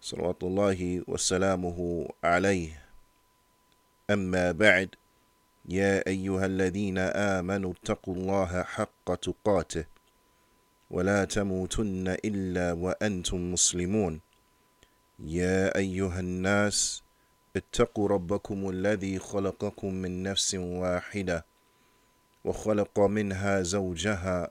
صلوات الله وسلامه عليه. أما بعد يا أيها الذين آمنوا اتقوا الله حق تقاته ولا تموتن إلا وأنتم مسلمون. يا أيها الناس اتقوا ربكم الذي خلقكم من نفس واحدة وخلق منها زوجها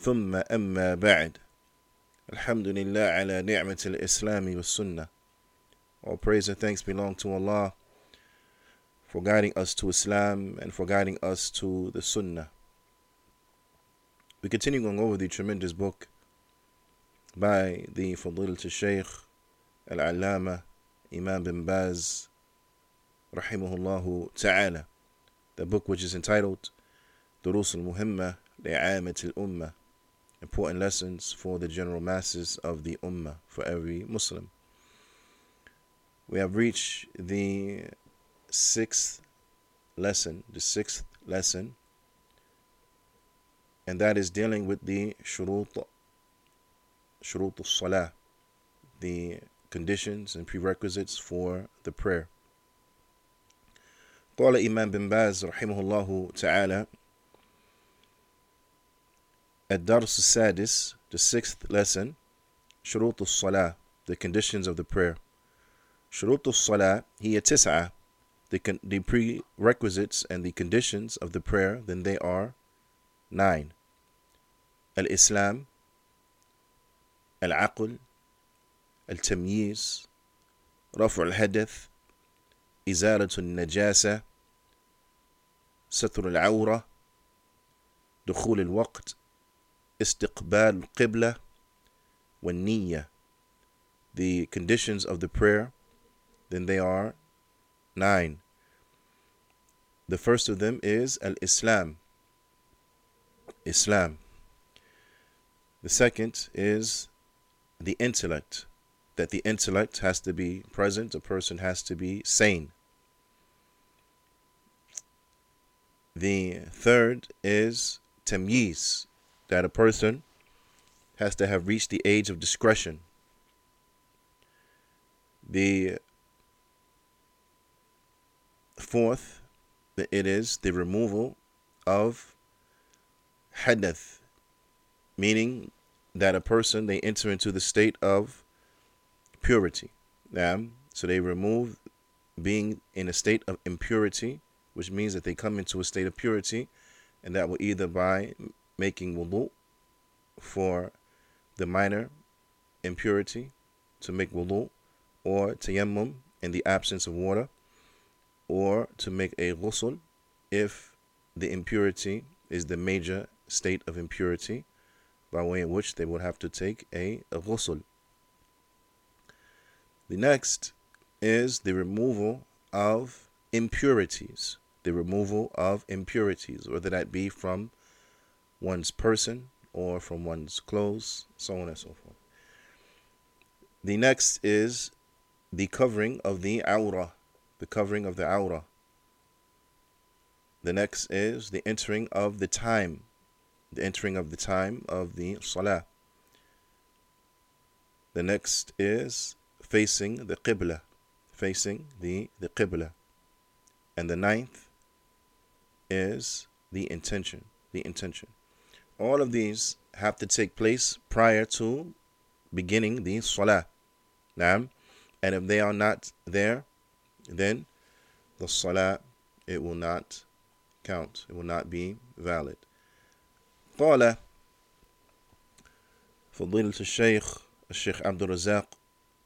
ثم أما بعد الحمد لله على نعمة الإسلام والسنة All praise and thanks belong to Allah for guiding us to Islam and for guiding us to the Sunnah. We continue going over the tremendous book by the Fadilat Shaykh Al-Allama Imam bin Baz rahimahullah ta'ala. The book which is entitled Durus al-Muhimma li'amat al-Ummah Important lessons for the general masses of the Ummah, for every Muslim. We have reached the sixth lesson, the sixth lesson, and that is dealing with the shurut, shurut salah, the conditions and prerequisites for the prayer. قال إمام بن باز رحمه الله تعالى الدرس السادس the sixth lesson شروط الصلاة the conditions of the prayer شروط الصلاة هي تسعة the, the prerequisites and the conditions of the prayer then they are nine الإسلام العقل التمييز رفع الحدث إزالة النجاسة ستر العورة دخول الوقت استقبال القبلة when the conditions of the prayer, then they are nine. The first of them is al Islam. Islam. The second is the intellect, that the intellect has to be present, a person has to be sane. The third is tamyiz, that a person has to have reached the age of discretion. The fourth, it is the removal of hadath, meaning that a person they enter into the state of purity. Um, so they remove being in a state of impurity which means that they come into a state of purity, and that will either by making wudu for the minor impurity to make wudu, or tayammum in the absence of water, or to make a ghusl if the impurity is the major state of impurity, by way in which they would have to take a, a ghusl. The next is the removal of impurities the removal of impurities, whether that be from one's person or from one's clothes, so on and so forth. The next is the covering of the awrah, the covering of the awrah. The next is the entering of the time, the entering of the time of the salah. The next is facing the qibla, facing the, the qibla. And the ninth is the intention, the intention All of these have to take place prior to beginning the salah. Naam. And if they are not there, then the salah, it will not count. It will not be valid. قال فضيلة الشيخ الشيخ عبد الرزاق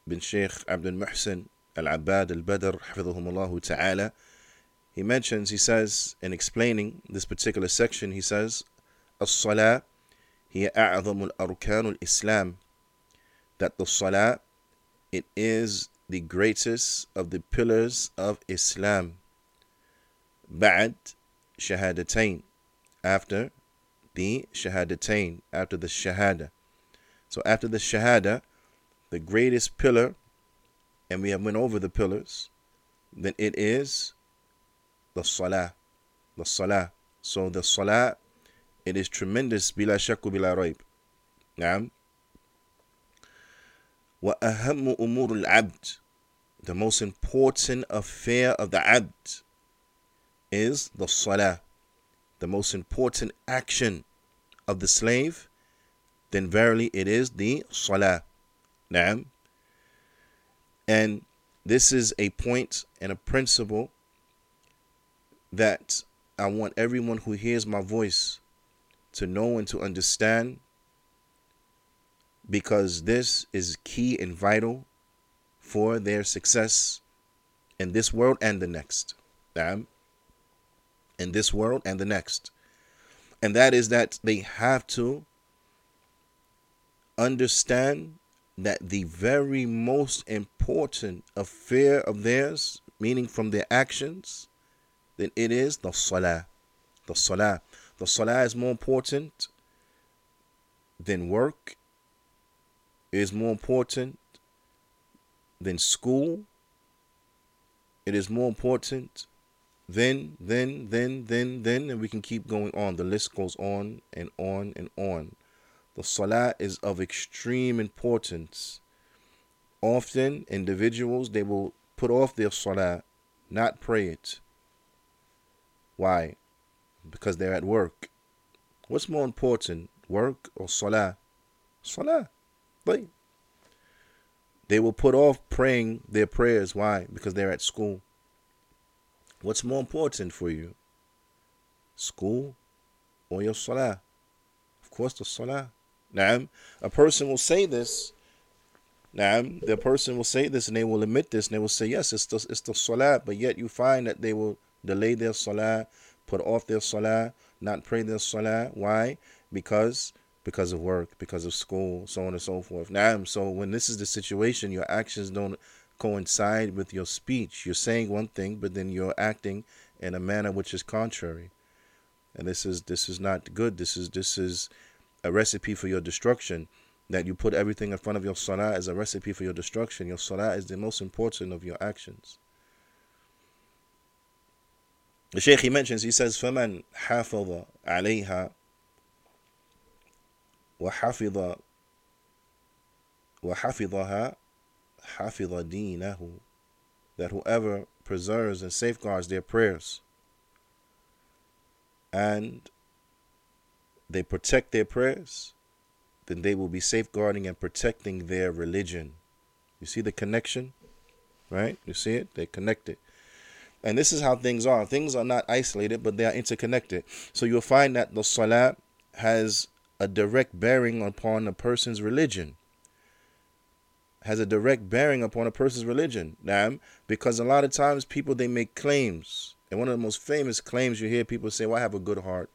بن شيخ عبد المحسن العباد البدر حفظهم الله تعالى he mentions he says in explaining this particular section he says الصلاة هي أعظم الأركان الإسلام that the salah it is the greatest of the pillars of Islam بعد شهادتين after the shahadatain after the shahada so after the shahada the greatest pillar and we have went over the pillars then it is the salah the salah so the salah it is tremendous bila shakku bila raib نعم وأهم أمور العبد the most important affair of the abd is the salah the most important action of the slave then verily it is the salah na'am and this is a point and a principle that I want everyone who hears my voice to know and to understand because this is key and vital for their success in this world and the next. In this world and the next. And that is that they have to understand that the very most important affair of theirs, meaning from their actions, then it is the salah. The salah. The salah is more important than work, it is more important than school, it is more important than, then, then, then, then, and we can keep going on. The list goes on and on and on. The salah is of extreme importance. Often, individuals they will put off their salah, not pray it. Why? Because they're at work. What's more important, work or salah? Salah. But they will put off praying their prayers. Why? Because they're at school. What's more important for you? School or your salah? Of course, the salah. Now, a person will say this. Now, the person will say this and they will admit this and they will say, yes, it's the, it's the salah, but yet you find that they will delay their salah, put off their salah, not pray their salah. Why? Because because of work, because of school, so on and so forth. Now, so when this is the situation, your actions don't coincide with your speech. You're saying one thing, but then you're acting in a manner which is contrary. And this is this is not good. This is this is a recipe for your destruction. That you put everything in front of your salah as a recipe for your destruction. Your salah is the most important of your actions The Shaykh he mentions, he says, فَمَنْ حَافظ عَلَيْهَا وحفظ وحفظها حفظ دينه that whoever preserves and safeguards their prayers and they protect their prayers, then they will be safeguarding and protecting their religion. You see the connection? Right? You see it? They're connected. And this is how things are. Things are not isolated, but they are interconnected. So you'll find that the salah has a direct bearing upon a person's religion. Has a direct bearing upon a person's religion. Now, because a lot of times people they make claims. And one of the most famous claims you hear people say, Well, I have a good heart.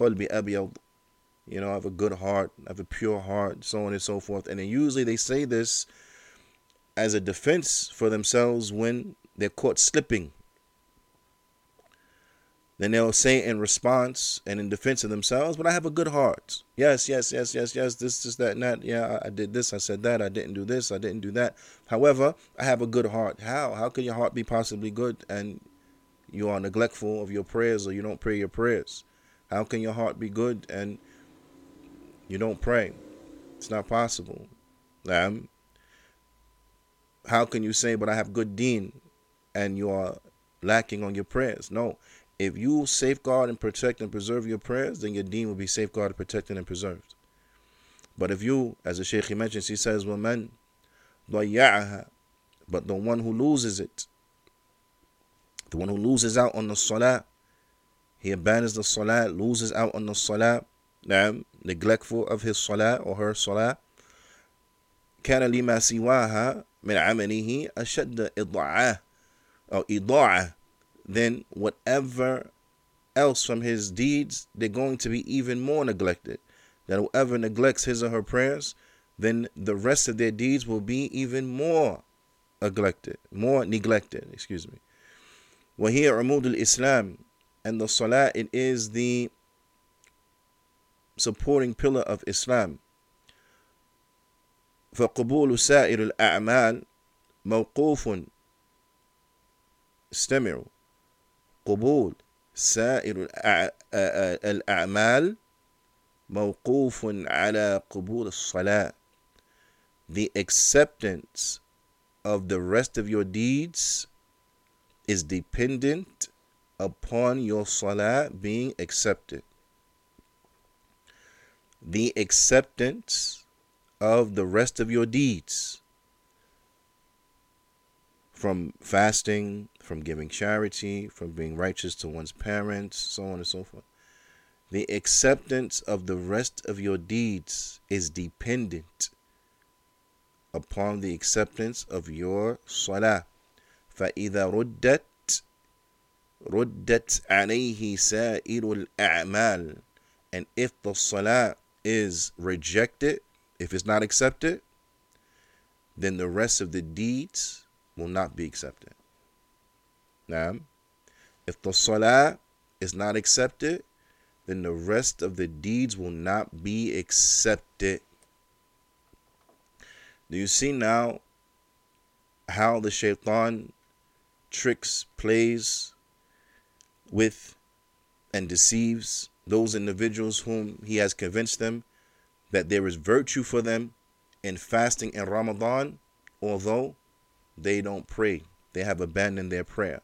You know, I have a good heart, I have a pure heart, so on and so forth. And then usually they say this as a defense for themselves when they're caught slipping. then they'll say in response and in defense of themselves, but I have a good heart. Yes, yes, yes, yes, yes, this, this, that, and that. Yeah, I, did this, I said that, I didn't do this, I didn't do that. However, I have a good heart. How? How can your heart be possibly good and you are neglectful of your prayers or you don't pray your prayers? How can your heart be good and you don't pray? It's not possible. Um, how can you say, but I have good deen and you are lacking on your prayers? No if you safeguard and protect and preserve your prayers, then your deen will be safeguarded, protected, and preserved. But if you, as the Shaykh he mentions, he says, وَمَنْ ضَيَّعَهَا But the one who loses it, the one who loses out on the salah, he abandons the salah, loses out on the salah, نعم, neglectful of his salah or her salah, كان لما سواها من عمله أشد إضاعة أو إضاعة then whatever else from his deeds, they're going to be even more neglected. That whoever neglects his or her prayers, then the rest of their deeds will be even more neglected, more neglected, excuse me. وهي عمود الإسلام and the salah it is the supporting pillar of Islam فقبول سائر الأعمال موقوف استمعوا قبول سائر الأعمال موقوف على قبول الصلاة the acceptance of the rest of your deeds is dependent upon your salah being accepted. The acceptance of the rest of your deeds from fasting, from giving charity, from being righteous to one's parents, so on and so forth. The acceptance of the rest of your deeds is dependent upon the acceptance of your salah. فإذا ردت ردت عليه سائر الأعمال and if the salah is rejected, if it's not accepted, then the rest of the deeds will not be accepted. Now, if the salah is not accepted, then the rest of the deeds will not be accepted. Do you see now how the shaitan tricks, plays with, and deceives those individuals whom he has convinced them that there is virtue for them in fasting in Ramadan, although they don't pray. They have abandoned their prayer.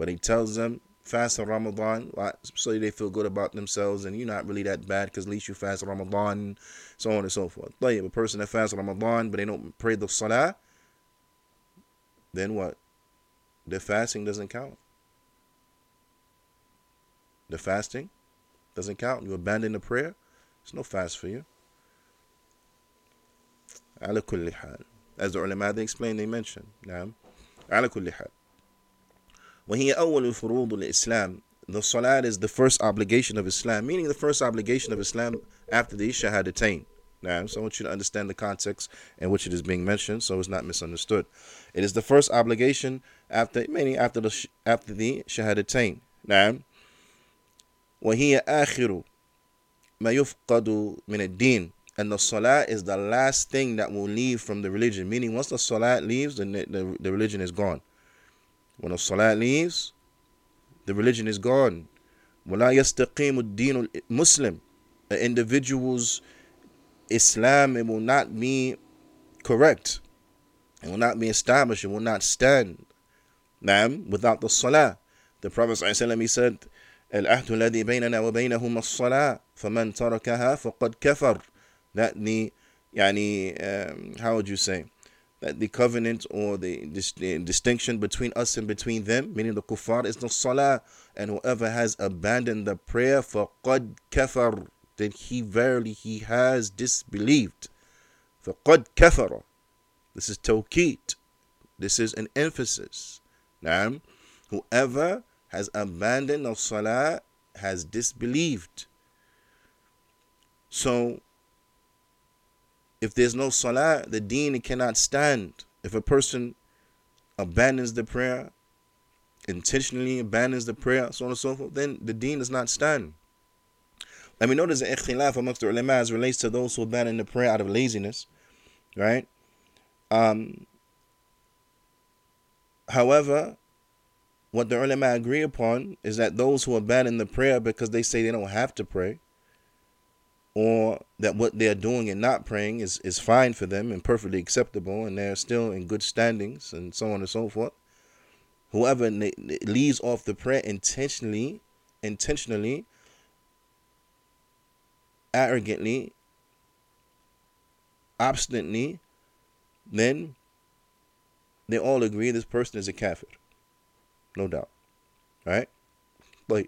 But he tells them, fast Ramadan so they feel good about themselves and you're not really that bad because at least you fast Ramadan, so on and so forth. Like a person that fasts Ramadan but they don't pray the Salah, then what? Their fasting doesn't count. The fasting doesn't count. You abandon the prayer, it's no fast for you. As the ulama they explain, they mention. Now, وَهِيَ أَوَّلُ فُرُوضُ الْإِسْلَامِ The salat is the first obligation of Islam, meaning the first obligation of Islam after the shahadatain. Now, so I want you to understand the context in which it is being mentioned, so it's not misunderstood. It is the first obligation after meaning after the after the shahadatain. Now, وهي آخر ما يفقد من الدين and the salah is the last thing that will leave from the religion. Meaning, once the salah leaves, then the, the, the religion is gone. When the salah leaves, the religion is gone. ولا يستقيم الدين Muslim. The individual's Islam it will not be correct. It will not be established. It will not stand. Naam, without the salah. The Prophet ﷺ he said, العهد الذي بيننا وبينهم الصلاة فمن تركها فقد كفر. That the يعني um, how would you say? that the covenant or the, the, distinction between us and between them, meaning the kuffar, is the salah. And whoever has abandoned the prayer, فَقَدْ kafar, then he verily he has disbelieved. فَقَدْ kafara. This is tawqeet. This is an emphasis. Now, whoever has abandoned the salah has disbelieved. So if there's no salah, the deen cannot stand. If a person abandons the prayer, intentionally abandons the prayer, so on and so forth, then the deen does not stand. I mean, notice the ikhtilaf amongst the ulama as relates to those who abandon the prayer out of laziness, right? Um, however, what the ulama agree upon is that those who abandon the prayer because they say they don't have to pray, or that what they're doing and not praying is, is fine for them and perfectly acceptable, and they're still in good standings, and so on and so forth. Whoever leaves off the prayer intentionally, intentionally, arrogantly, obstinately, then they all agree this person is a kafir. No doubt. Right? But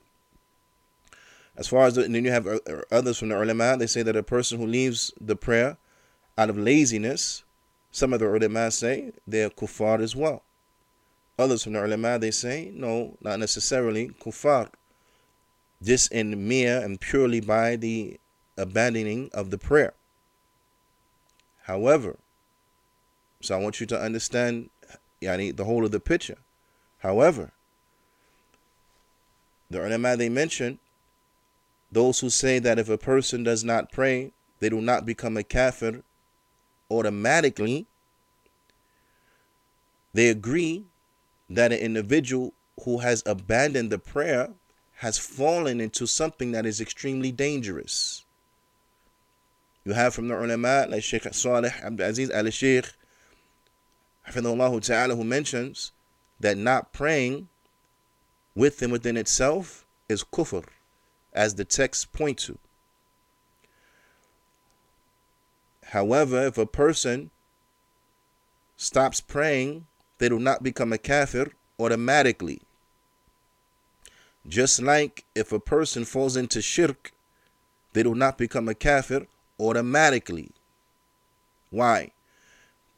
as far as the, and then you have uh, uh, others from the ulama, they say that a person who leaves the prayer out of laziness, some of the ulama say they're kuffar as well. Others from the ulama, they say, no, not necessarily kuffar. Just in mere and purely by the abandoning of the prayer. However, so I want you to understand yani, the whole of the picture. However, the ulama they mention those who say that if a person does not pray, they do not become a kafir automatically. They agree that an individual who has abandoned the prayer has fallen into something that is extremely dangerous. You have from the ulama like Sheikh Salih Abdul Aziz Al Sheikh, Ta'ala, who mentions that not praying with and within itself is kufr, as the texts point to. However, if a person stops praying, they do not become a kafir automatically. Just like if a person falls into shirk, they do not become a kafir automatically. Why?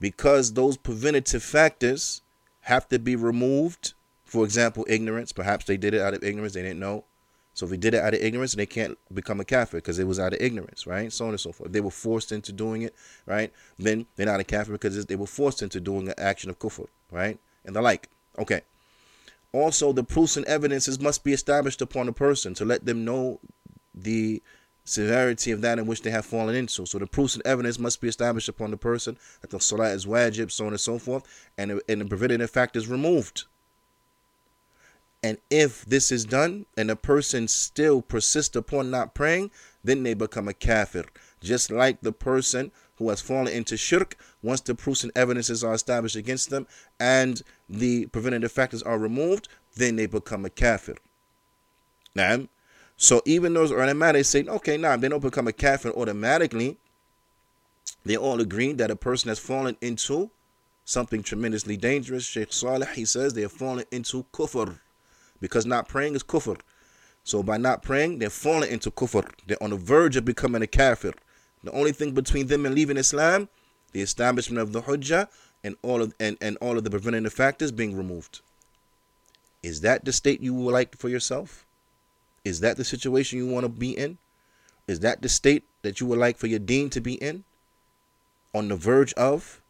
Because those preventative factors have to be removed. For example, ignorance. Perhaps they did it out of ignorance, they didn't know. So if they did it out of ignorance, they can't become a kafir because it was out of ignorance, right? So on and so forth. They were forced into doing it, right? Then they're not a kafir because they were forced into doing an action of kufr, right? And the like. Okay. Also, the proofs and evidences must be established upon a person to let them know the severity of that in which they have fallen into. So the proofs and evidence must be established upon the person that the salah is wajib, so on and so forth, and, and the preventative factor is removed. And if this is done and a person still persists upon not praying, then they become a kafir. Just like the person who has fallen into shirk, once the proofs and evidences are established against them and the preventative factors are removed, then they become a kafir. Now, so even those they say, okay, now nah, they don't become a kafir automatically. They all agree that a person has fallen into something tremendously dangerous. Sheikh Saleh, he says they have fallen into kufr because not praying is kufr. So by not praying, they're falling into kufr. They're on the verge of becoming a kafir. The only thing between them and leaving Islam, the establishment of the hujjah and all of and, and all of the preventative factors being removed. Is that the state you would like for yourself? Is that the situation you want to be in? Is that the state that you would like for your deen to be in? On the verge of?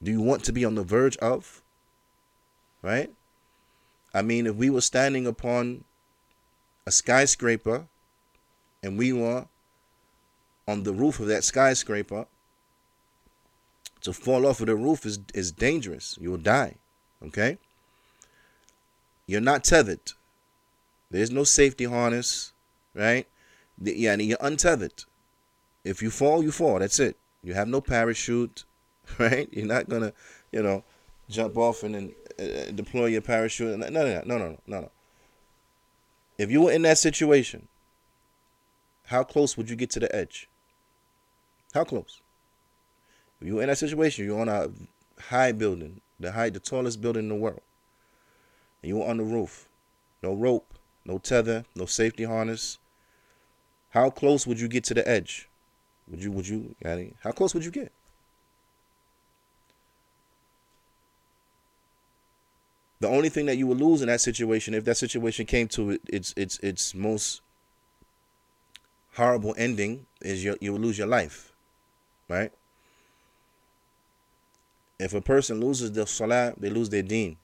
Do you want to be on the verge of? Right? I mean, if we were standing upon a skyscraper and we were on the roof of that skyscraper, to fall off of the roof is, is dangerous. You will die. Okay? You're not tethered. There's no safety harness, right? Yeah, and you're untethered. If you fall, you fall. That's it. You have no parachute, right? You're not gonna, you know, jump off and then uh, deploy your parachute. No, no, no, no, no, no. If you were in that situation, how close would you get to the edge? How close? If you were in that situation, you're on a high building, the high, the tallest building in the world, and you were on the roof, no rope, no tether, no safety harness. How close would you get to the edge? Would you, would you, how close would you get? The only thing that you would lose in that situation, if that situation came to its its its most horrible ending, is you you would lose your life, right? If a person loses their salah, they lose their deen.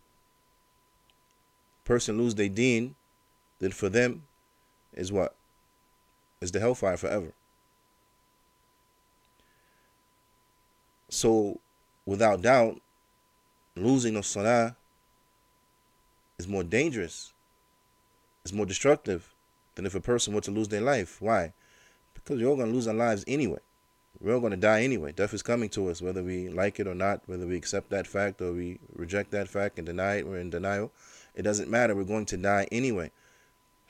person lose their deen, then for them is what? Is the hellfire forever. So, without doubt, losing the salah is more dangerous, it's more destructive than if a person were to lose their life. Why? Because we're all going to lose our lives anyway. We're all going to die anyway. Death is coming to us, whether we like it or not, whether we accept that fact or we reject that fact and deny it, we're in denial. It doesn't matter. We're going to die anyway.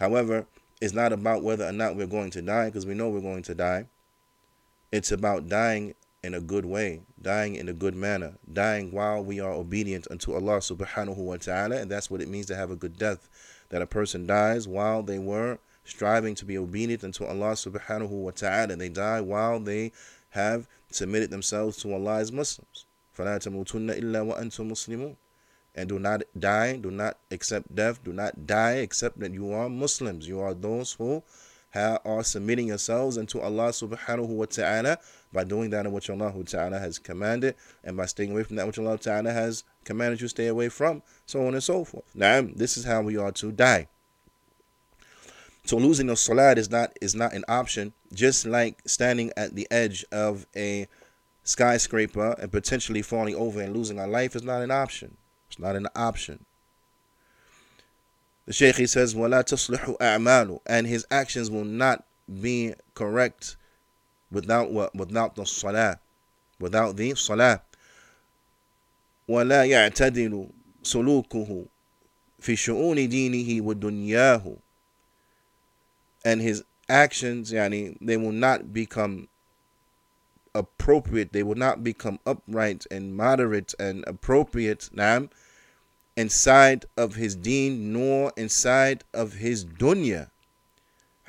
However, it's not about whether or not we're going to die because we know we're going to die. It's about dying in a good way, dying in a good manner, dying while we are obedient unto Allah subhanahu wa ta'ala. And that's what it means to have a good death. That a person dies while they were striving to be obedient unto Allah subhanahu wa ta'ala. They die while they have submitted themselves to Allah as Muslims. فَلَا تَمُوتُنَّ إِلَّا وَأَنْتُمْ مُسْلِمُونَ and do not die, do not accept death, do not die except that you are Muslims. You are those who are submitting yourselves unto Allah subhanahu wa ta'ala by doing that in which Allah ta'ala has commanded and by staying away from that which Allah ta'ala has commanded you stay away from, so on and so forth. Now, this is how we are to die. So losing the salat is not is not an option, just like standing at the edge of a skyscraper and potentially falling over and losing our life is not an option. It's not an option. The Shaykh he says, وَلَا تَصْلِحُ أَعْمَالُ And his actions will not be correct without what? Without the salah. Without the salah. وَلَا يَعْتَدِلُ سُلُوكُهُ فِي شُؤُونِ دِينِهِ وَدُنْيَاهُ And his actions, yani, they will not become appropriate. They will not become upright and moderate and appropriate. Naam inside of his deen nor inside of his dunya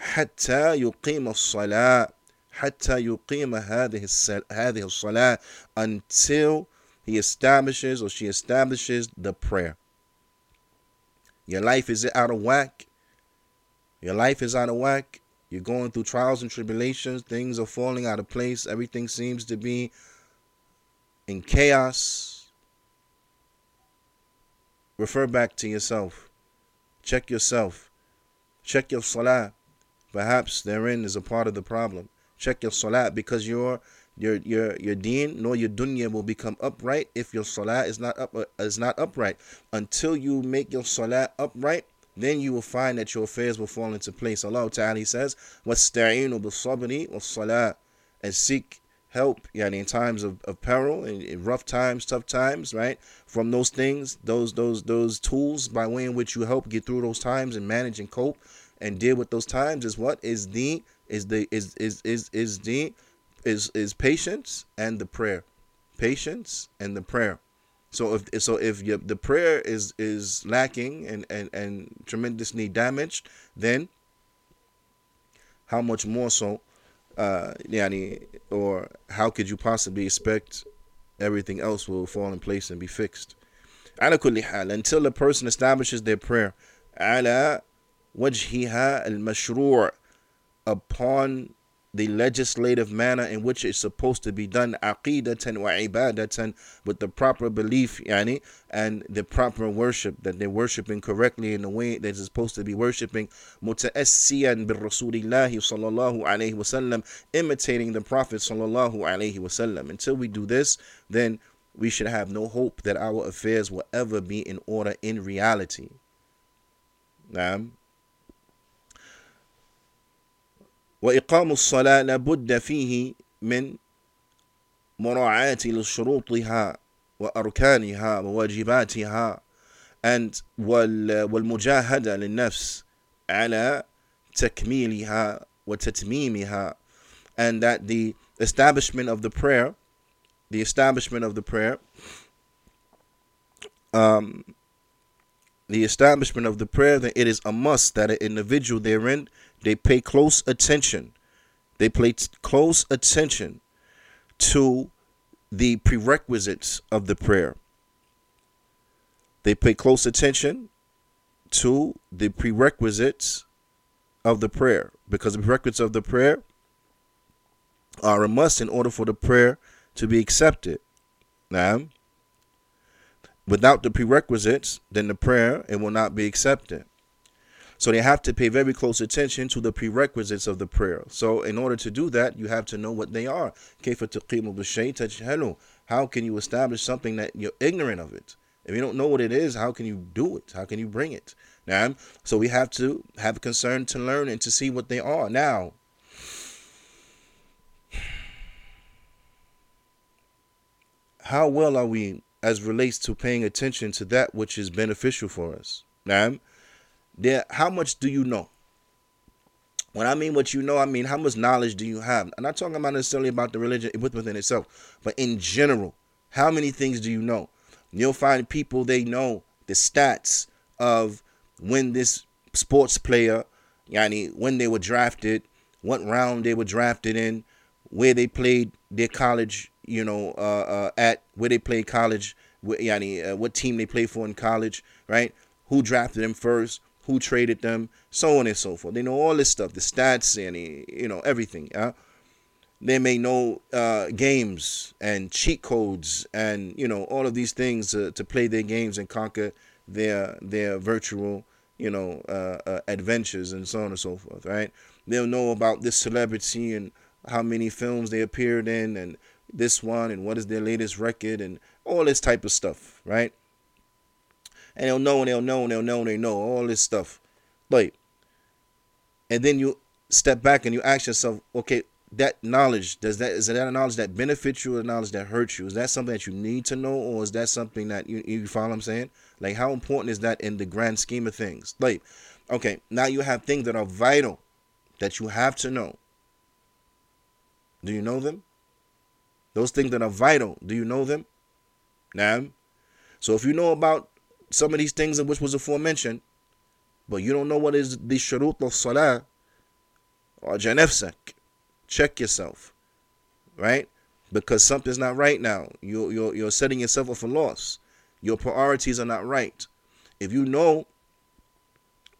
حتى يقيم الصلاة حتى يقيم هذه هذه الصلاة until he establishes or she establishes the prayer. Your life is out of whack. Your life is out of whack. You're going through trials and tribulations. Things are falling out of place. Everything seems to be in chaos Refer back to yourself. Check yourself. Check your salah. Perhaps therein is a part of the problem. Check your salah because your your your your deen nor your dunya will become upright if your salah is not up is not upright. Until you make your salah upright, then you will find that your affairs will fall into place. Allah Ta'ala says, وَاسْتَعِينُوا بِالصَّبْرِ وَالصَّلَاةِ And seek help yani in times of, of peril in, in rough times tough times right from those things those those those tools by way in which you help get through those times and manage and cope and deal with those times is what is the is the is is is is the is is patience and the prayer patience and the prayer so if so if you, the prayer is is lacking and and and tremendously damaged then how much more so uh, yani, or how could you possibly expect everything else will fall in place and be fixed? until a person establishes their prayer على وجهها المشروع upon the legislative manner in which it's supposed to be done aqidatan wa ibadatan with the proper belief yani and the proper worship that they're worshiping correctly in the way that is supposed to be worshiping mutaassiyan bir rasulillah sallallahu alayhi wasallam imitating the prophet sallallahu alayhi wasallam until we do this then we should have no hope that our affairs will ever be in order in reality. Now وإقام الصلاة لابد فيه من مراعاة لشروطها وأركانها وواجباتها and والمجاهدة للنفس على تكميلها وتتميمها and that the establishment of the prayer the establishment of the prayer um the establishment of the prayer that it is a must that an individual therein they pay close attention. They pay close attention to the prerequisites of the prayer. They pay close attention to the prerequisites of the prayer because the prerequisites of the prayer are a must in order for the prayer to be accepted. Now, without the prerequisites, then the prayer it will not be accepted. So they have to pay very close attention to the prerequisites of the prayer. So in order to do that, you have to know what they are. How can you establish something that you're ignorant of it? If you don't know what it is, how can you do it? How can you bring it? Now, so we have to have a concern to learn and to see what they are. Now, how well are we as relates to paying attention to that which is beneficial for us? Now, there, how much do you know? When I mean what you know, I mean how much knowledge do you have? I'm not talking about necessarily about the religion within itself, but in general, how many things do you know? You'll find people they know the stats of when this sports player, yani when they were drafted, what round they were drafted in, where they played their college, you know, uh, uh, at where they played college, yani, uh, what team they play for in college, right? Who drafted them first? Who traded them, so on and so forth. They know all this stuff, the stats and you know everything. Yeah? They may know uh, games and cheat codes and you know all of these things to, to play their games and conquer their their virtual you know uh, uh, adventures and so on and so forth. Right? They'll know about this celebrity and how many films they appeared in and this one and what is their latest record and all this type of stuff. Right? And they'll know and they'll know and they'll know and they know all this stuff. But and then you step back and you ask yourself, okay, that knowledge does that is that a knowledge that benefits you or a knowledge that hurts you? Is that something that you need to know, or is that something that you you follow what I'm saying? Like how important is that in the grand scheme of things? Like, okay, now you have things that are vital that you have to know. Do you know them? Those things that are vital, do you know them? Now, so if you know about some of these things which was aforementioned, but you don't know what is the shurut of salah, or janafsak, check yourself, right? Because something's not right now. You're, you're, you're setting yourself up for loss. Your priorities are not right. If you know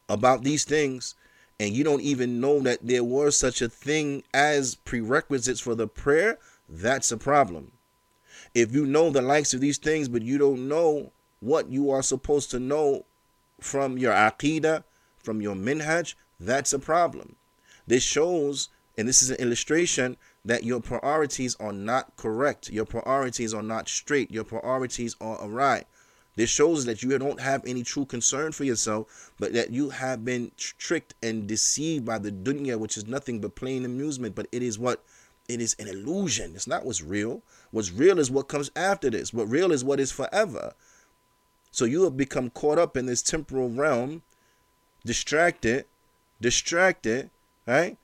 about these things and you don't even know that there was such a thing as prerequisites for the prayer, that's a problem. If you know the likes of these things, but you don't know what you are supposed to know from your aqidah, from your minhaj, that's a problem. This shows, and this is an illustration, that your priorities are not correct. Your priorities are not straight. Your priorities are awry. This shows that you don't have any true concern for yourself, but that you have been tricked and deceived by the dunya, which is nothing but plain amusement. But it is what? It is an illusion. It's not what's real. What's real is what comes after this. What real is what is forever. So you have become caught up in this temporal realm, distracted, distracted, right?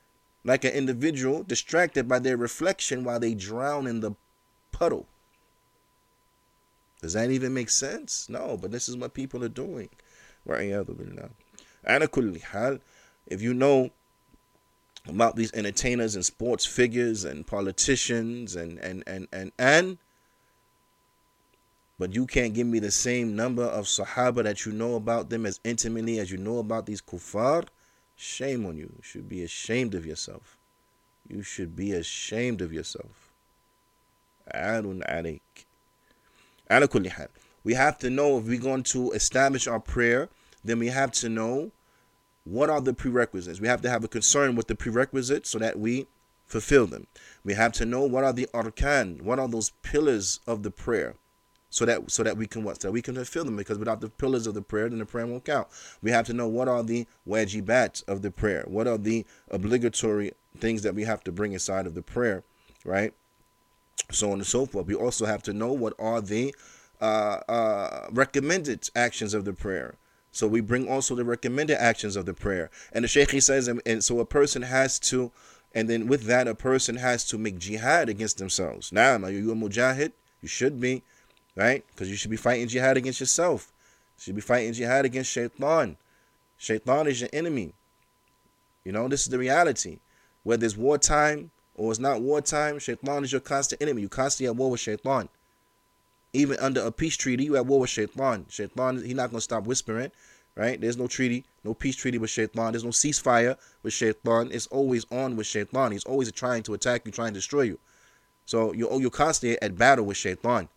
Like an individual distracted by their reflection while they drown in the puddle. Does that even make sense? No, but this is what people are doing. If you know about these entertainers and sports figures and politicians and and and and and but you can't give me the same number of Sahaba that you know about them as intimately as you know about these kuffar. Shame on you. You should be ashamed of yourself. You should be ashamed of yourself. Adun alayk. We have to know if we're going to establish our prayer, then we have to know what are the prerequisites. We have to have a concern with the prerequisites so that we fulfill them. We have to know what are the arkan, what are those pillars of the prayer so that so that we can what so we can fulfill them because without the pillars of the prayer then the prayer won't count. We have to know what are the wajibat of the prayer. What are the obligatory things that we have to bring inside of the prayer right? So on and so forth. We also have to know what are the uh, uh, recommended actions of the prayer. So we bring also the recommended actions of the prayer. And the sheikh he says and, and so a person has to and then with that a person has to make jihad against themselves. Now are you a mujahid? You should be right? Because you should be fighting jihad against yourself. You should be fighting jihad against shaitan. Shaitan is your enemy. You know, this is the reality. Whether it's wartime or it's not wartime, shaitan is your constant enemy. You constantly at war with shaitan. Even under a peace treaty, you at war with shaitan. Shaitan, he's not going to stop whispering, right? There's no treaty, no peace treaty with shaitan. There's no ceasefire with shaitan. It's always on with shaitan. He's always trying to attack you, trying to destroy you. So you're, you're constantly at battle with shaitan.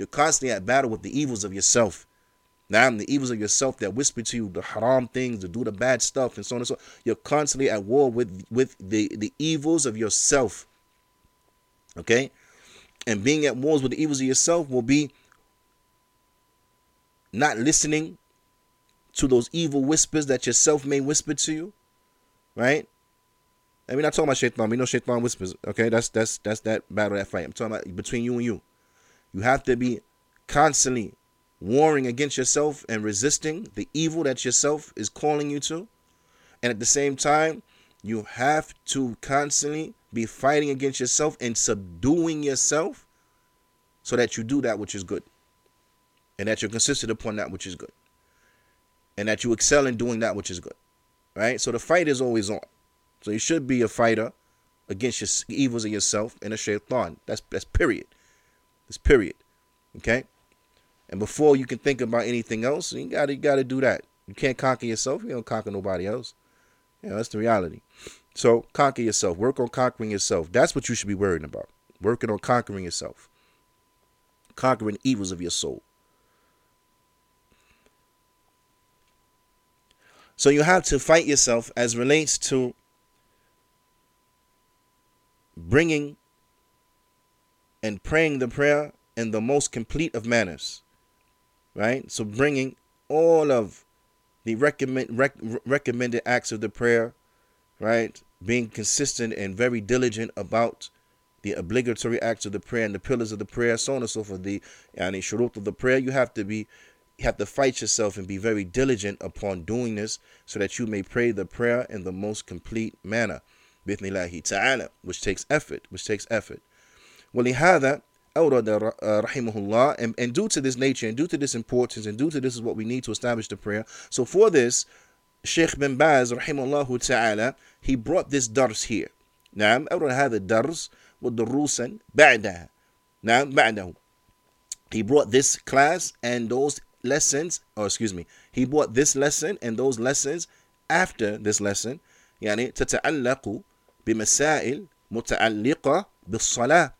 You're constantly at battle with the evils of yourself. Now, I'm the evils of yourself that whisper to you the haram things, to do the bad stuff, and so on and so on. You're constantly at war with with the the evils of yourself. Okay, and being at wars with the evils of yourself will be not listening to those evil whispers that yourself may whisper to you, right? And we're not talking about shaitan. We know shaitan whispers. Okay, that's that's that's that battle, that fight. I'm talking about between you and you. You have to be constantly warring against yourself and resisting the evil that yourself is calling you to. And at the same time, you have to constantly be fighting against yourself and subduing yourself so that you do that which is good. And that you're consistent upon that which is good. And that you excel in doing that which is good. Right? So the fight is always on. So you should be a fighter against your evils of yourself and a shaitan. That's that's period. That's period. Okay? And before you can think about anything else, you gotta you gotta do that. You can't conquer yourself, you don't conquer nobody else. Yeah, that's the reality. So conquer yourself. Work on conquering yourself. That's what you should be worrying about. Working on conquering yourself. Conquering evils of your soul. So you have to fight yourself as relates to bringing and praying the prayer in the most complete of manners right? So bringing all of the recommend rec, recommended acts of the prayer, right? Being consistent and very diligent about the obligatory acts of the prayer and the pillars of the prayer, so on and so forth. The and the shurut of the prayer, you have to be you have to fight yourself and be very diligent upon doing this so that you may pray the prayer in the most complete manner. ta'ala, which takes effort, which takes effort. ولهذا أورد رحمه الله and, and due to this nature and due to this importance and due to this is what we need to establish the prayer so for this Sheikh bin Baz رحمه الله تعالى he brought this dars here نعم أورد هذا الدرس ودروسا بعدها نعم بعده he brought this class and those lessons or excuse me he brought this lesson and those lessons after this lesson يعني تتعلق بمسائل متعلقة بالصلاة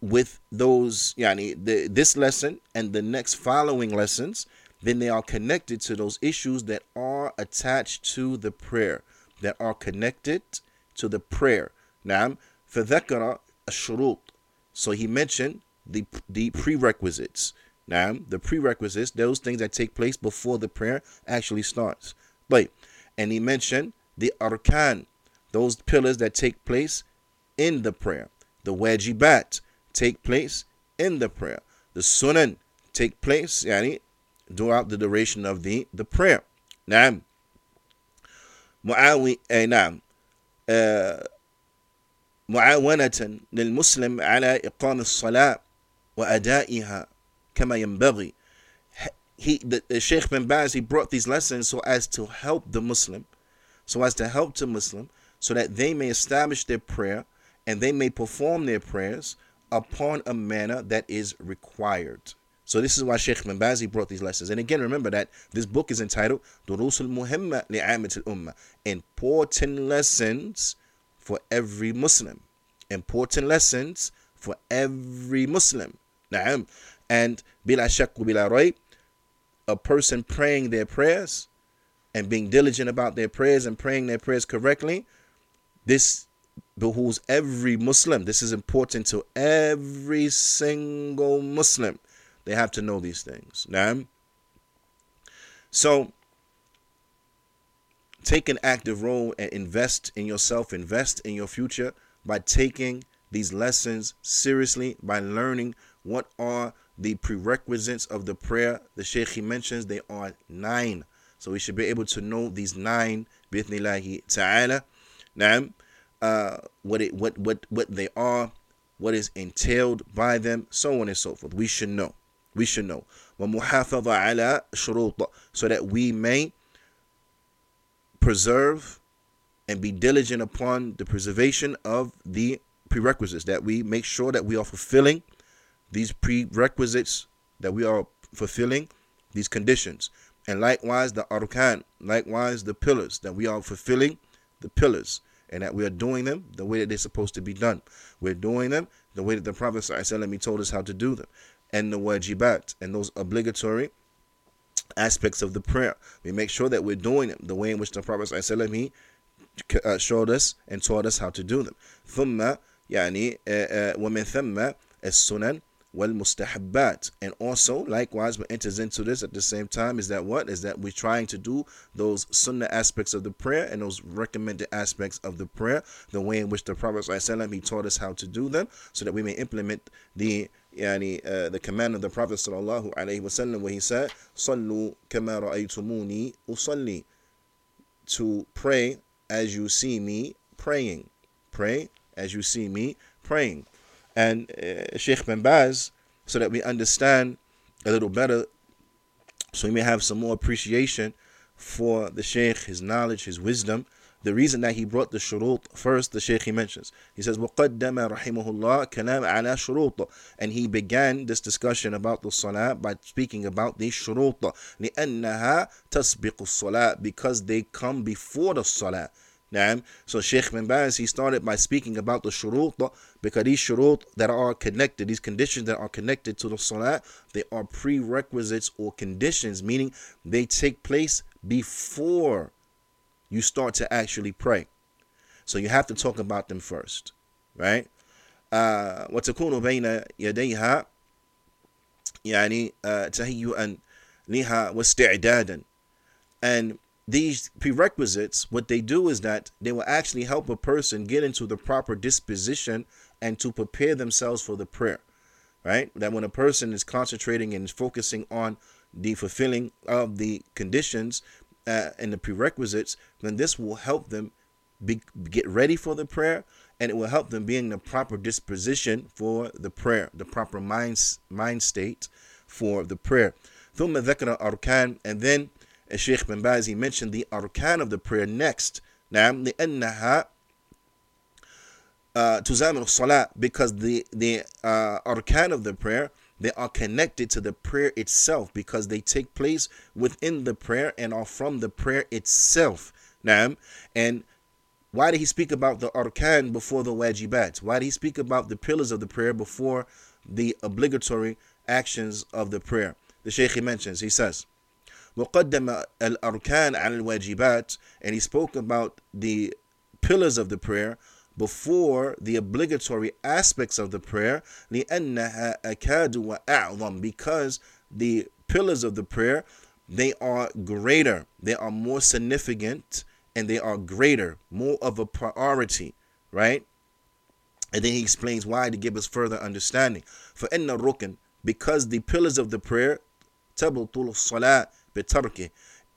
with those yani the, this lesson and the next following lessons then they are connected to those issues that are attached to the prayer that are connected to the prayer now فذكر الشروط so he mentioned the the prerequisites now the prerequisites those things that take place before the prayer actually starts but and he mentioned the arkan those pillars that take place in the prayer the wajibat take place in the prayer. The sunan take place yani, throughout the duration of the, the prayer. نعم معاوي أي نعم معاونة للمسلم على إقام الصلاة وأدائها كما ينبغي he the, the Sheikh bin Baz he brought these lessons so as to help the Muslim so as to help the Muslim so that they may establish their prayer and they may perform their prayers upon a manner that is required. So this is why Sheikh bin Baz brought these lessons. And again, remember that this book is entitled Durusul Muhimma li'amat al-Ummah. Important lessons for every Muslim. Important lessons for every Muslim. Na'am. And bila shak bila rayb, a person praying their prayers and being diligent about their prayers and praying their prayers correctly, this behooves every Muslim. This is important to every single Muslim. They have to know these things. Now, so take an active role and invest in yourself, invest in your future by taking these lessons seriously, by learning what are the prerequisites of the prayer. The Sheikh he mentions they are nine. So we should be able to know these nine, bithnillahi ta'ala. Now, uh, what it what what what they are, what is entailed by them, so on and so forth. We should know. We should know. على شروط so that we may preserve and be diligent upon the preservation of the prerequisites that we make sure that we are fulfilling these prerequisites that we are fulfilling these conditions and likewise the arkan likewise the pillars that we are fulfilling the pillars and that we are doing them the way that they're supposed to be done. We're doing them the way that the Prophet ﷺ told us how to do them. and the wajibat and those obligatory aspects of the prayer. We make sure that we're doing it the way in which the Prophet ﷺ, he uh, showed us and taught us how to do them. ثم يعني ومن ثم السنن والمستحبات and also likewise what enters into this at the same time is that what is that we're trying to do those sunnah aspects of the prayer and those recommended aspects of the prayer the way in which the prophet ﷺ, he taught us how to do them so that we may implement the يعني uh, the command of the prophet sallallahu alaihi wasallam where he said صلوا كما رأيتموني أصلي to pray as you see me praying pray as you see me praying and uh, Sheikh bin Baz so that we understand a little better, so we may have some more appreciation for the Sheikh, his knowledge, his wisdom. The reason that he brought the shurut first, the Sheikh he mentions. He says, وَقَدَّمَ رَحِمَهُ اللَّهِ كَلَامَ عَلَى شُرُوطِ And he began this discussion about the salah by speaking about the shurut. لِأَنَّهَا تَسْبِقُ الصَّلَاةِ Because they come before the salah. Naam. So Sheikh bin Baz, he started by speaking about the shurut because these shurut that are connected, these conditions that are connected to the salat, they are prerequisites or conditions, meaning they take place before you start to actually pray. So you have to talk about them first, right? وتكون بين يديها يعني تهيئا لها واستعدادا and these prerequisites, what they do is that they will actually help a person get into the proper disposition and to prepare themselves for the prayer. Right? That when a person is concentrating and focusing on the fulfilling of the conditions uh, and the prerequisites, then this will help them be, get ready for the prayer and it will help them be in the proper disposition for the prayer, the proper mind, mind state for the prayer. ثم ذكر أركان and then Sheikh bin Baz, he mentioned the arkan of the prayer next. نعم لأنها تزامن الصلاة because the the uh, arkan of the prayer they are connected to the prayer itself because they take place within the prayer and are from the prayer itself. Naam. And why did he speak about the arkan before the wajibat? Why did he speak about the pillars of the prayer before the obligatory actions of the prayer? The Shaykh he mentions, he says, وقدم الأركان على الواجبات and he spoke about the pillars of the prayer before the obligatory aspects of the prayer لأنها أكاد وأعظم because the pillars of the prayer they are greater they are more significant and they are greater more of a priority right and then he explains why to give us further understanding for inna rukn because the pillars of the prayer تبطل الصلاة bitarki.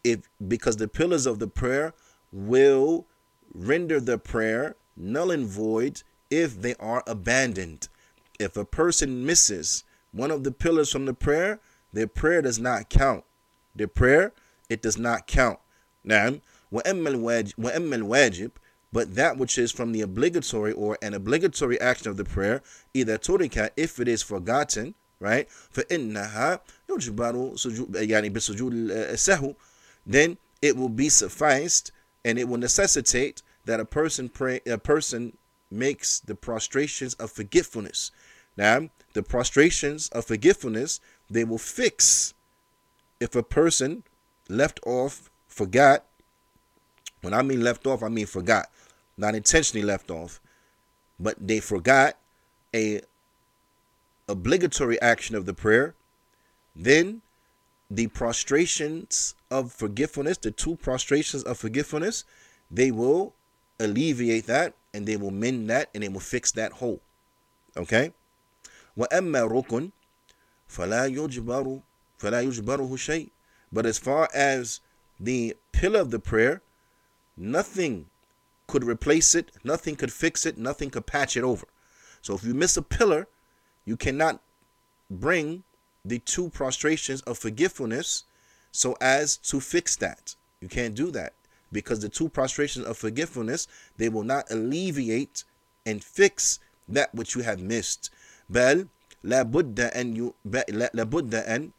If because the pillars of the prayer will render the prayer null and void if they are abandoned. If a person misses one of the pillars from the prayer, their prayer does not count. Their prayer, it does not count. Now, wajib, but that which is from the obligatory or an obligatory action of the prayer, either turika if it is forgotten, right فإنها يجبر سجود يعني بسجود السهو then it will be sufficed and it will necessitate that a person pray a person makes the prostrations of forgetfulness now the prostrations of forgetfulness they will fix if a person left off forgot when i mean left off i mean forgot not intentionally left off but they forgot a obligatory action of the prayer, then the prostrations of forgetfulness, the two prostrations of forgetfulness, they will alleviate that and they will mend that and they will fix that hole. Okay? وأما ركن فلا يجبر فلا يجبره شيء. But as far as the pillar of the prayer, nothing could replace it, nothing could fix it, nothing could patch it over. So if you miss a pillar, you cannot bring the two prostrations of forgetfulness so as to fix that. You can't do that because the two prostrations of forgetfulness they will not alleviate and fix that which you have missed. بل لابد أن لابد أن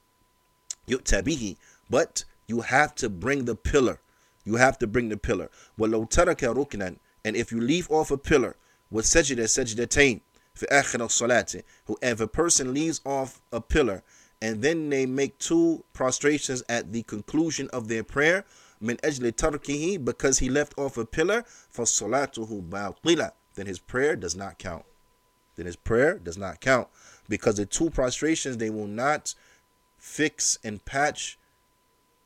يؤتى به but you have to bring the pillar. You have to bring the pillar. ولو ترك ركنا and if you leave off a pillar with sajda sajdatain fi salati whoever person leaves off a pillar and then they make two prostrations at the conclusion of their prayer min ajli tarkihi because he left off a pillar for salatuhu batila then his prayer does not count. Then his prayer does not count. Because the two prostrations they will not fix and patch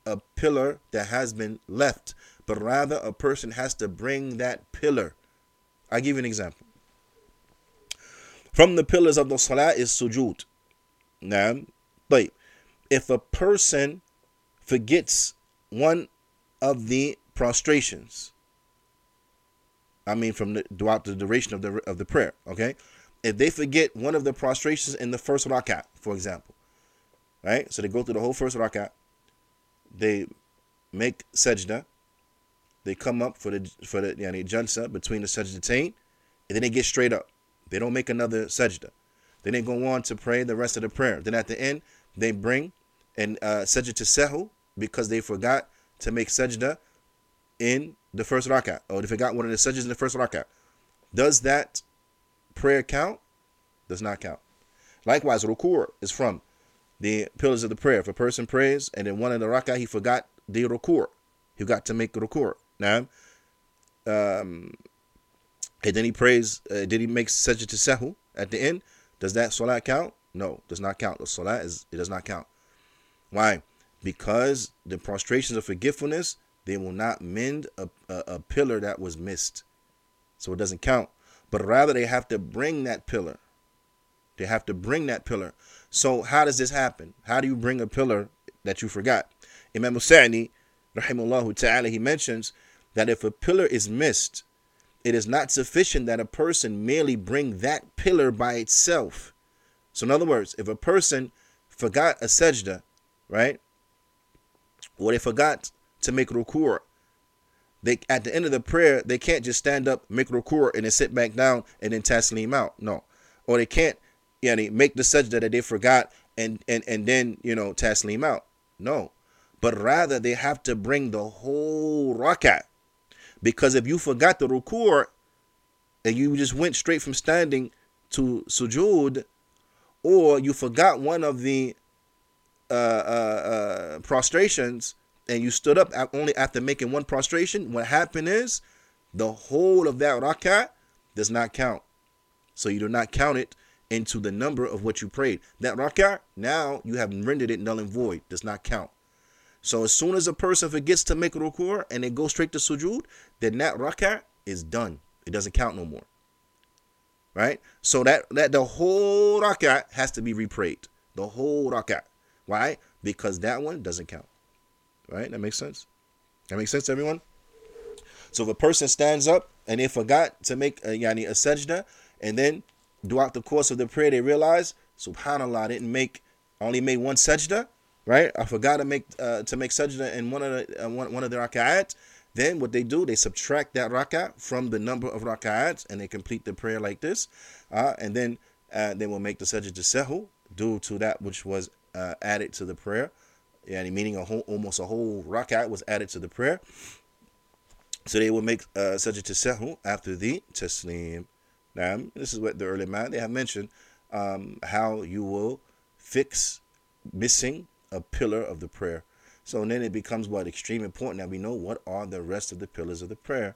a pillar that has been left but rather a person has to bring that pillar. I give you an example from the pillars of the salah is sujood now but if a person forgets one of the prostrations i mean from the throughout the duration of the of the prayer okay if they forget one of the prostrations in the first rakat, for example, right? So they go through the whole first rakat, they make sajda, they come up for the for the yani, jalsa between the sajdatain, and then they get straight up. They don't make another sajda. Then they go on to pray the rest of the prayer. Then at the end, they bring and uh, sajda to sehu because they forgot to make sajda in the first rakat, or they forgot one of the sajdas in the first rakat. Does that prayer count? Does not count. Likewise, rukur is from the pillars of the prayer. If a person prays and in one of the rak'ah he forgot the rukur, he got to make rukur. Now, um, and then he prays. Uh, did he make sajda to sahu at the end? Does that salat count? No, does not count. The salat is it does not count. Why? Because the prostrations of forgetfulness they will not mend a, a, a pillar that was missed, so it doesn't count but rather they have to bring that pillar. They have to bring that pillar. So how does this happen? How do you bring a pillar that you forgot? Imam Musa'ni, rahimahullah ta'ala, he mentions that if a pillar is missed, it is not sufficient that a person merely bring that pillar by itself. So in other words, if a person forgot a sajda, right? Or they forgot to make rukur, they at the end of the prayer they can't just stand up, make rukur, and then sit back down and then taslim out. No, or they can't, you know, make the sajda that they forgot and and and then you know taslim out. No, but rather they have to bring the whole rakat, because if you forgot the rukur and you just went straight from standing to sujud, or you forgot one of the uh, uh, uh, prostrations and you stood up only after making one prostration, what happened is the whole of that rakat does not count. So you do not count it into the number of what you prayed. That rakat, now you have rendered it null and void, does not count. So as soon as a person forgets to make rukur and they go straight to sujud, then that rakat is done. It doesn't count no more. Right? So that that the whole rakat has to be reprayed. The whole rakat. Why? Because that one doesn't count. Right? That makes sense. That makes sense, to everyone. So if a person stands up and they forgot to make a yani a sajda, and then throughout the course of the prayer they realize, Subhanallah, I didn't make only made one sajda, right? I forgot to make uh, to make sajda in one of the uh, one, one of the rak'at. Then what they do, they subtract that rak'at from the number of rak'ats and they complete the prayer like this. Uh, and then uh, they will make the sajda to sehu due to that which was uh, added to the prayer meaning a whole, almost a whole rakat was added to the prayer. So they will make uh, sajda tasahu after the taslim. Now, this is what the ulama they have mentioned um, how you will fix missing a pillar of the prayer. So then it becomes what extreme important that we know what are the rest of the pillars of the prayer.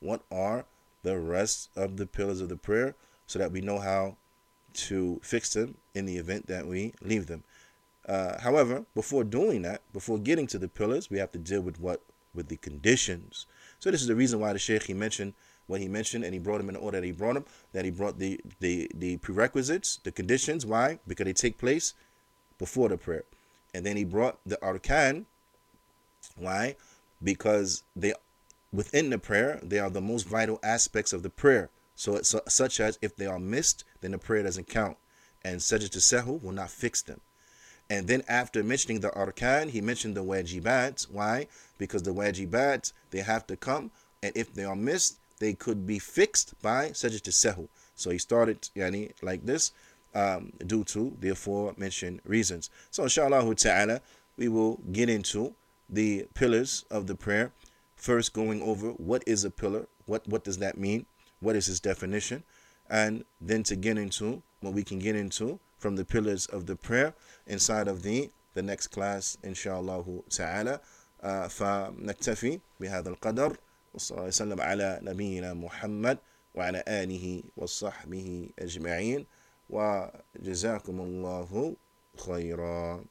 What are the rest of the pillars of the prayer so that we know how to fix them in the event that we leave them. Uh, however, before doing that, before getting to the pillars, we have to deal with what with the conditions. So this is the reason why the Sheikh he mentioned what he mentioned, and he brought them in the order that he brought them. That he brought the the the prerequisites, the conditions. Why? Because they take place before the prayer, and then he brought the arkan. Why? Because they within the prayer they are the most vital aspects of the prayer. So it's such as if they are missed, then the prayer doesn't count, and sajda to sehu will not fix them. And then after mentioning the arkan, he mentioned the wajibat. Why? Because the wajibat, they have to come. And if they are missed, they could be fixed by sajda to sehu. So he started yani, like this um, due to the aforementioned reasons. So inshallah ta'ala, we will get into the pillars of the prayer. First going over what is a pillar, what, what does that mean, what is its definition, and then to get into what we can get into from the pillars of the prayer inside of the the next class إن شاء الله تعالى فنكتفي بهذا القدر وصلى الله وسلم على نبينا محمد وعلى آله وصحبه أجمعين وجزاكم الله خيرا.